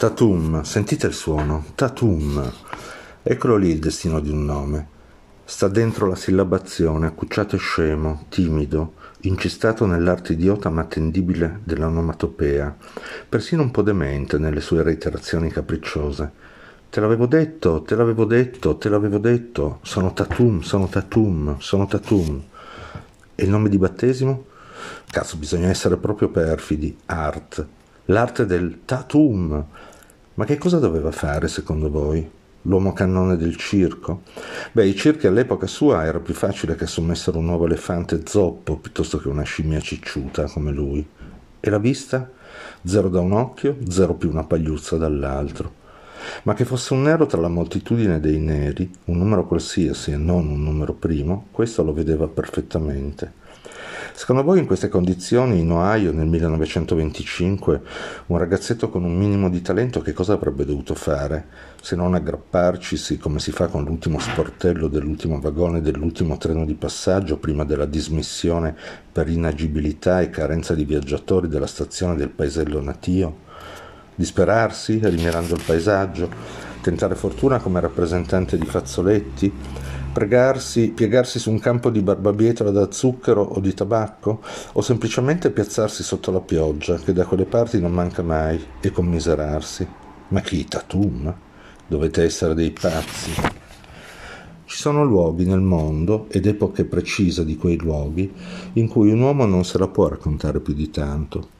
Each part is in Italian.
Tatum, sentite il suono, Tatum. Eccolo lì il destino di un nome. Sta dentro la sillabazione, accucciato e scemo, timido, incestato nell'arte idiota ma attendibile dell'onomatopea, persino un po' demente nelle sue reiterazioni capricciose. Te l'avevo detto, te l'avevo detto, te l'avevo detto, sono Tatum, sono Tatum, sono Tatum. E il nome di battesimo? Cazzo, bisogna essere proprio perfidi, art, l'arte del Tatum. Ma che cosa doveva fare secondo voi? L'uomo cannone del circo? Beh, i circhi all'epoca sua era più facile che assumessero un nuovo elefante zoppo piuttosto che una scimmia cicciuta come lui. E la vista? Zero da un occhio, zero più una pagliuzza dall'altro. Ma che fosse un nero tra la moltitudine dei neri, un numero qualsiasi e non un numero primo, questo lo vedeva perfettamente. Secondo voi in queste condizioni, in Ohio nel 1925, un ragazzetto con un minimo di talento che cosa avrebbe dovuto fare? Se non aggrapparcisi come si fa con l'ultimo sportello dell'ultimo vagone dell'ultimo treno di passaggio prima della dismissione per inagibilità e carenza di viaggiatori della stazione del paesello natio? Disperarsi, rimirando il paesaggio? Tentare fortuna come rappresentante di fazzoletti? Pregarsi, piegarsi su un campo di barbabietola da zucchero o di tabacco, o semplicemente piazzarsi sotto la pioggia, che da quelle parti non manca mai, e commiserarsi. Ma chi, Tatum? Dovete essere dei pazzi. Ci sono luoghi nel mondo, ed epoche precise di quei luoghi, in cui un uomo non se la può raccontare più di tanto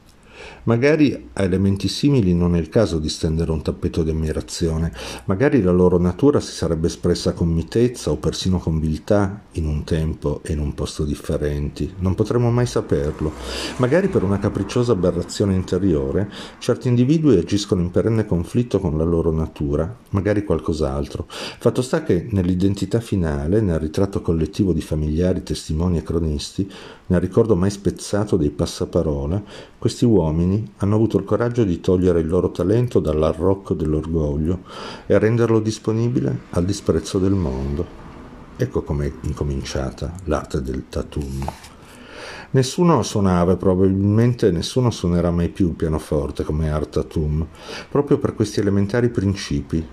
Magari a elementi simili non è il caso di stendere un tappeto di ammirazione, magari la loro natura si sarebbe espressa con mitezza o persino con viltà in un tempo e in un posto differenti, non potremo mai saperlo. Magari per una capricciosa aberrazione interiore, certi individui agiscono in perenne conflitto con la loro natura, magari qualcos'altro. Fatto sta che nell'identità finale, nel ritratto collettivo di familiari, testimoni e cronisti, nel ricordo mai spezzato dei passaparola, questi uomini hanno avuto il coraggio di togliere il loro talento dall'arrocco dell'orgoglio e renderlo disponibile al disprezzo del mondo. Ecco com'è incominciata l'arte del tatum. Nessuno suonava probabilmente nessuno suonerà mai più il pianoforte come art tatum, proprio per questi elementari principi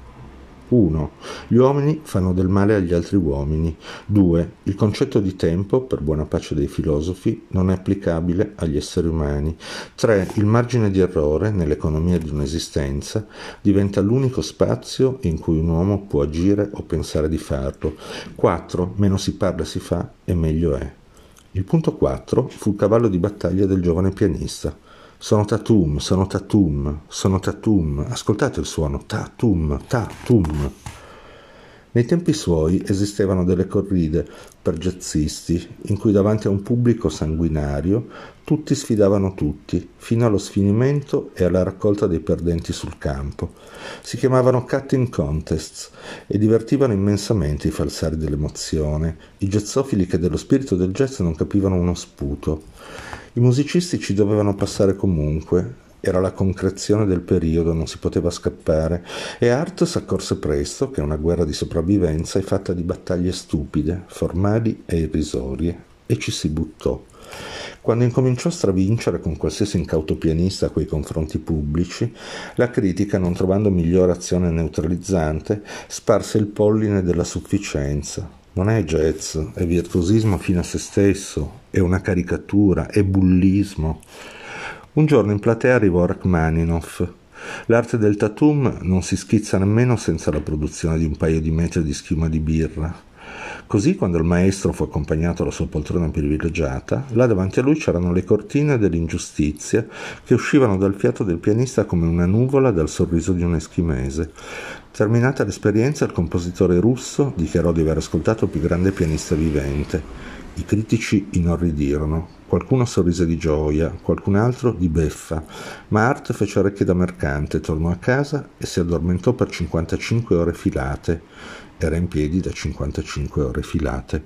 1. Gli uomini fanno del male agli altri uomini. 2. Il concetto di tempo, per buona pace dei filosofi, non è applicabile agli esseri umani. 3. Il margine di errore, nell'economia di un'esistenza, diventa l'unico spazio in cui un uomo può agire o pensare di farlo. 4. Meno si parla e si fa e meglio è. Il punto 4 fu il cavallo di battaglia del giovane pianista. Sono Tatum, sono Tatum, sono Tatum. Ascoltate il suono, Tatum, Tatum. Nei tempi suoi esistevano delle corride per jazzisti in cui davanti a un pubblico sanguinario tutti sfidavano tutti, fino allo sfinimento e alla raccolta dei perdenti sul campo. Si chiamavano cutting contests e divertivano immensamente i falsari dell'emozione, i jazzofili che dello spirito del jazz non capivano uno sputo. I musicisti ci dovevano passare comunque, era la concrezione del periodo, non si poteva scappare, e Art s'accorse presto che una guerra di sopravvivenza è fatta di battaglie stupide, formali e irrisorie, e ci si buttò. Quando incominciò a stravincere con qualsiasi incauto pianista quei confronti pubblici, la critica, non trovando migliore azione neutralizzante, sparse il polline della sufficienza, non è jazz, è virtuosismo fino a se stesso, è una caricatura, è bullismo. Un giorno in platea arrivò Rachmaninoff. L'arte del tatum non si schizza nemmeno senza la produzione di un paio di metri di schiuma di birra. Così, quando il maestro fu accompagnato alla sua poltrona privilegiata, là davanti a lui c'erano le cortine dell'ingiustizia che uscivano dal fiato del pianista come una nuvola dal sorriso di un eschimese. Terminata l'esperienza, il compositore russo dichiarò di aver ascoltato il più grande pianista vivente. I critici inorridirono. Qualcuno sorrise di gioia, qualcun altro di beffa, ma Art fece orecchie da mercante, tornò a casa e si addormentò per 55 ore filate. Era in piedi da 55 ore filate.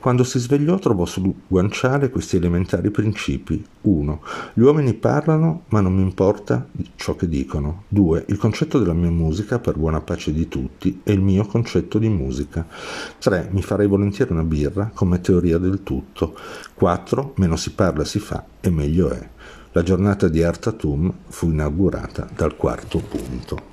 Quando si svegliò trovò sul guanciale questi elementari principi. 1. Gli uomini parlano, ma non mi importa ciò che dicono. 2. Il concetto della mia musica, per buona pace di tutti, è il mio concetto di musica. 3. Mi farei volentieri una birra come teoria del tutto. 4. Meno si parla si fa e meglio è. La giornata di Artatum fu inaugurata dal quarto punto.